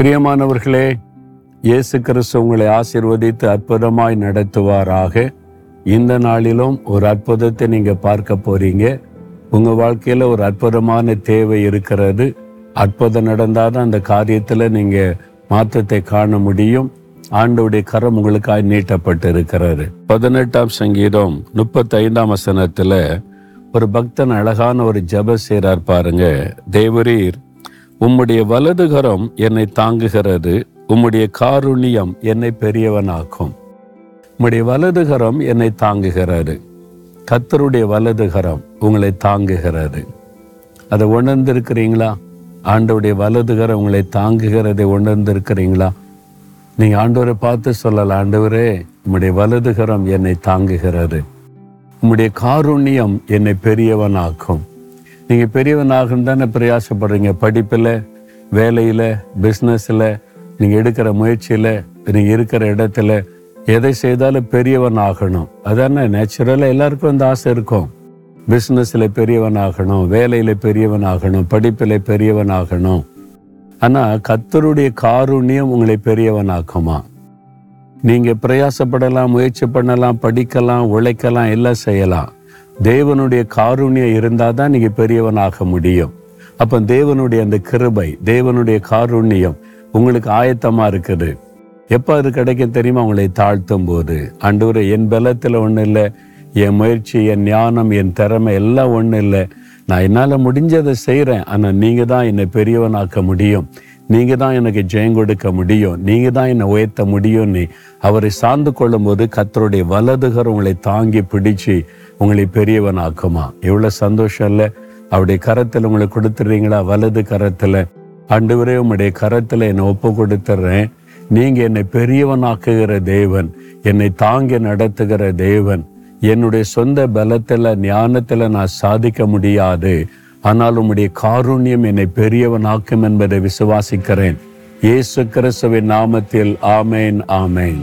பிரியமானவர்களே இயேசு கிறிஸ்து உங்களை ஆசிர்வதித்து அற்புதமாய் நடத்துவாராக. இந்த நாளிலும் ஒரு அற்புதத்தை நீங்கள் பார்க்க போறீங்க. உங்கள் வாழ்க்கையில் ஒரு அற்புதமான தேவை இருக்கிறது. அற்புதம் நடந்தால் தான் அந்த காரியத்தில் நீங்கள் மாற்றத்தை காண முடியும். ஆண்டோடைய கரம் உங்களுக்காய் நீட்டப்பட்டு இருக்கிறாரு பதினெட்டாம் சங்கீதம் முப்பத்தைந்தாம் வசனத்தில் ஒரு பக்தன் அழகான ஒரு ஜப செய்கிறார் பாருங்க. தேவரீர் உம்முடைய வலதுகரம் என்னை தாங்குகிறது உம்முடைய காருண்யம் என்னை பெரியவனாக்கும். உம்முடைய வலதுகரம் என்னை தாங்குகிறது கத்தருடைய வலதுகரம் உங்களை தாங்குகிறது. அதை உணர்ந்திருக்கிறீங்களா? ஆண்டவுடைய வலதுகரம் உங்களை தாங்குகிறதை உணர்ந்திருக்கிறீங்களா? நீங்க ஆண்டவரை பார்த்து சொல்லலாம் ஆண்டவரே உம்முடைய வலதுகரம் என்னை தாங்குகிறது உம்முடைய காருண்யம் என்னை பெரியவனாக்கும். நீங்கள் பெரியவனாகும் தானே பிரயாசப்படுறீங்க. படிப்பில் வேலையில் பிஸ்னஸில் நீங்கள் எடுக்கிற முயற்சியில் நீங்கள் இருக்கிற இடத்துல எதை செய்தாலும் பெரியவன் ஆகணும் அதான நேச்சுரலாக எல்லாருக்கும் அந்த ஆசை இருக்கும். பிஸ்னஸில் பெரியவன் ஆகணும் வேலையில் பெரியவன் ஆகணும் படிப்பில் பெரியவன் ஆகணும் ஆனால் கத்தருடைய காருண்யம் உங்களை பெரியவன் ஆக்குமா நீங்கள் பிரயாசப்படலாம் முயற்சி பண்ணலாம் படிக்கலாம் உழைக்கலாம் எல்லாம் செய்யலாம். தேவனுடைய காருண்யம் இருந்தால் தான் நீங்கள் பெரியவனாக முடியும். அப்போ தேவனுடைய அந்த கிருபை தேவனுடைய காருண்யம் உங்களுக்கு ஆயத்தமாக இருக்குது. எப்போ அது கிடைக்கும் தெரியுமா? உங்களை தாழ்த்தும் போது அன்று என் பலத்தில் ஒன்றும் இல்லை. என் முயற்சி என் ஞானம் என் திறமை எல்லாம் ஒன்றும் இல்லை. நான் என்னால் முடிஞ்சதை செய்கிறேன் ஆனால் நீங்கள் தான் என்னை பெரியவனாக்க முடியும். நீங்க தான் எனக்கு ஜெயம் கொடுக்க முடியும். நீங்க தான் என்னை உயர்த்த முடியும் நீ அவரை சார்ந்து கொள்ளும் போது கத்தருடைய வலதுகர் உங்களை தாங்கி பிடிச்சு உங்களை பெரியவன் ஆக்குமா எவ்வளவு சந்தோஷம் இல்ல. அவருடைய கரத்துல உங்களை கொடுத்துறீங்களா வலது கரத்துல. வரை உங்களுடைய கரத்துல என்னை ஒப்பு கொடுத்துட்றேன். நீங்க என்னை பெரியவனாக்குகிற தேவன். என்னை தாங்கி நடத்துகிற தேவன். என்னுடைய சொந்த பலத்துல ஞானத்துல நான் சாதிக்க முடியாது. ஆனால் உம்முடைய காருண்யம் என்னை பெரியவனாக்கும் என்பதை விசுவாசிக்கிறேன். இயேசு கிறிஸ்துவின் நாமத்தில் ஆமேன் ஆமேன்.